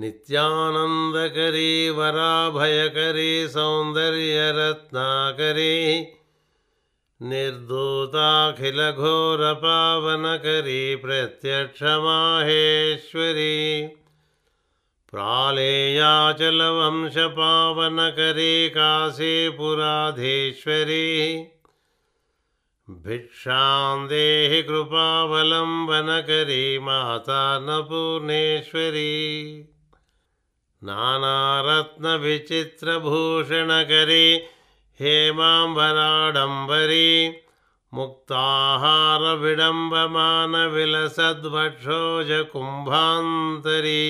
नित्यानन्दकरी वराभयकरी सौन्दर्यरत्नाकरी निर्दूताखिलघोरपावनकरी प्रत्यक्षमाहेश्वरी प्रालेयाचलवंशपावनकरी काशीपुराधीश्वरी भिक्षां देहि कृपावलम्बनकरी माता न पूर्णेश्वरी नानारत्नविचित्रभूषणकरी हेमाम्बराडम्बरी मुक्ताहारविडम्बमानविलसद्वक्षोजकुम्भान्तरी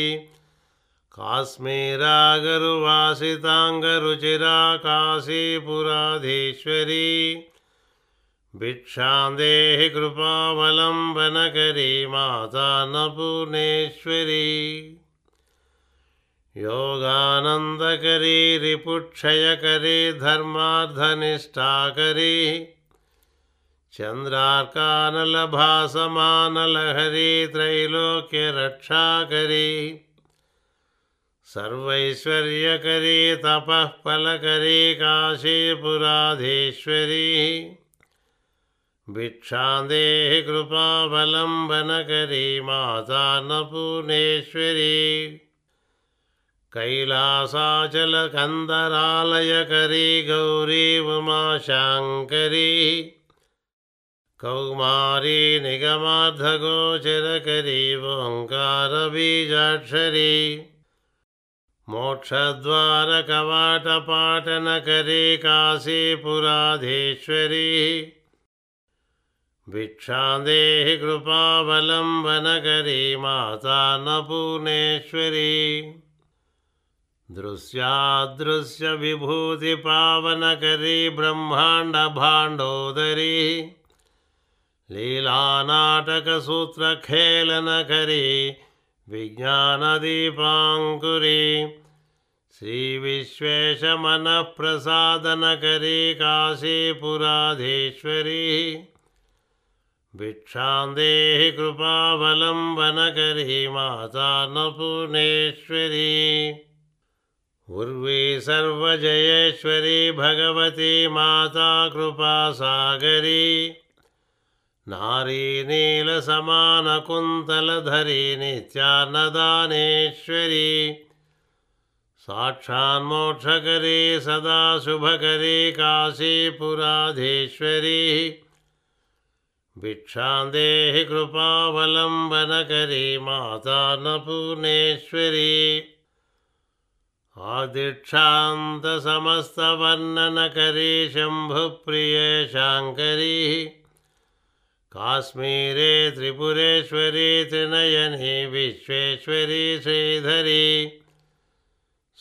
काश्मीरागरुवासिताङ्गरुचिरा काशीपुराधीश्वरी भिक्षां देहि कृपावलम्बनकरी माता न पूर्णेश्वरी योगानन्दकरी रिपुक्षयकरी धर्मार्थनिष्ठाकरी चन्द्रार्कानलभासमानलहरी त्रैलोक्यरक्षाकरी सर्वैश्वर्यकरी तपःफलकरी काशीपुराधीश्वरी भिक्षां देहि कृपावलम्बनकरी माता न कैलासाचलकन्दरालयकरी गौरी उमाशाङ्करी कौमारी निगमार्धगोचरकरी ओङ्कारबीजाक्षरी मोक्षद्वारकवाटपाटनकरी काशीपुराधीश्वरी भिक्षां देहि कृपावलम्बनकरी माता न पूर्णेश्वरी दृश्यादृश्यविभूतिपावनकरी ब्रह्माण्डभाण्डोदरी लीलानाटकसूत्रखेलनकरी विज्ञानदीपाङ्कुरी श्रीविश्वेशमनःप्रसादनकरी काशीपुराधीश्वरी भिक्षां देहि कृपावलम्बनकरी माता न पूर्णेश्वरी उर्वी सर्वजयेश्वरी भगवती माता कृपासागरी नारी नीलसमानकुन्तलधरी नित्यान्नदानेश्वरी साक्षान्मोक्षकरी सदा शुभकरी काशीपुराधीश्वरी। भिक्षां देहि कृपावलम्बनकरी माता न पूर्णेश्वरी आदिक्षान्तसमस्तवर्णनकरी शम्भुप्रिये शाङ्करी काश्मीरे त्रिपुरेश्वरी त्रिनयनी विश्वेश्वरी श्रीधरी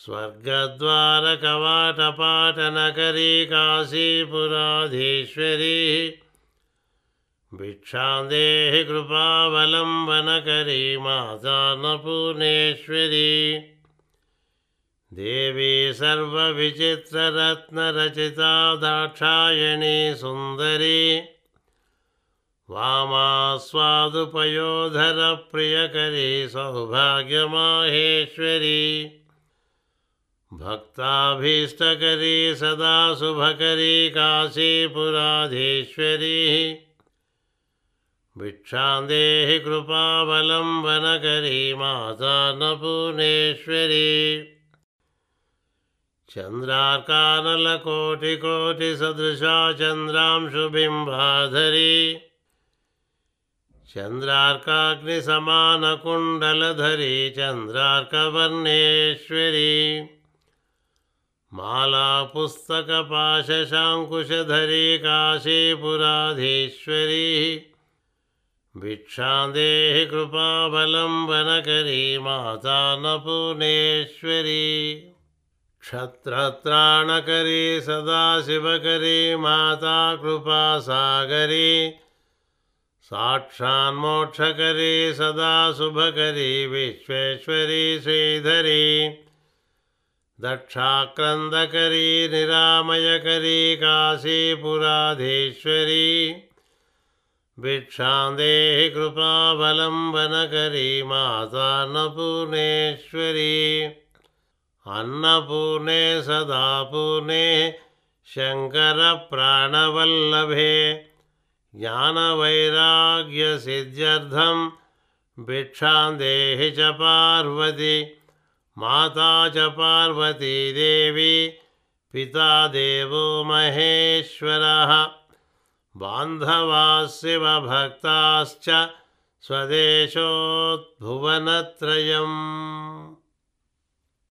स्वर्गद्वारकवाटपाटनकरी काशीपुराधीश्वरी भिक्षां देहि कृपावलम्बनकरी माता न पूर्णेश्वरी देवी सर्वविचित्ररत्नरचिता दाक्षायणी सुन्दरी। वामास्वादुपयोधरप्रियकरी सौभाग्यमाहेश्वरी। भक्ताभीष्टकरी सदा शुभकरी काशीपुराधीश्वरी। भिक्षां देहि कृपावलम्बनकरी माता न पूर्णेश्वरी चन्द्रार्कानलकोटिकोटिसदृशा चन्द्रांशुबिम्बाधरी चन्द्रार्काग्निसमानकुण्डलधरी चन्द्रार्कवर्णेश्वरी मालापुस्तकपाशशाङ्कुशधरी काशीपुराधीश्वरी। भिक्षां देहि कृपावलम्बनकरी माता न पूर्णेश्वरी क्षत्रत्राणकरी सदाशिवकरी माता कृपासागरी साक्षान्मोक्षकरी सदा शुभकरी विश्वेश्वरी श्रीधरी दक्षाक्रन्दकरी निरामयकरी काशीपुराधीश्वरी भिक्षान्देहि कृपावलम्बनकरी मातान्नपूर्णेश्वरी अन्नपूर्णे सदा पूर्णे शङ्करप्राणवल्लभे ज्ञानवैराग्यसिद्ध्यर्थं भिक्षान्देहि च पार्वती माता च पार्वती देवी पिता देवो महेश्वरः। बान्धवाः शिवभक्ताश्च स्वदेशोद्भुवनत्रयम्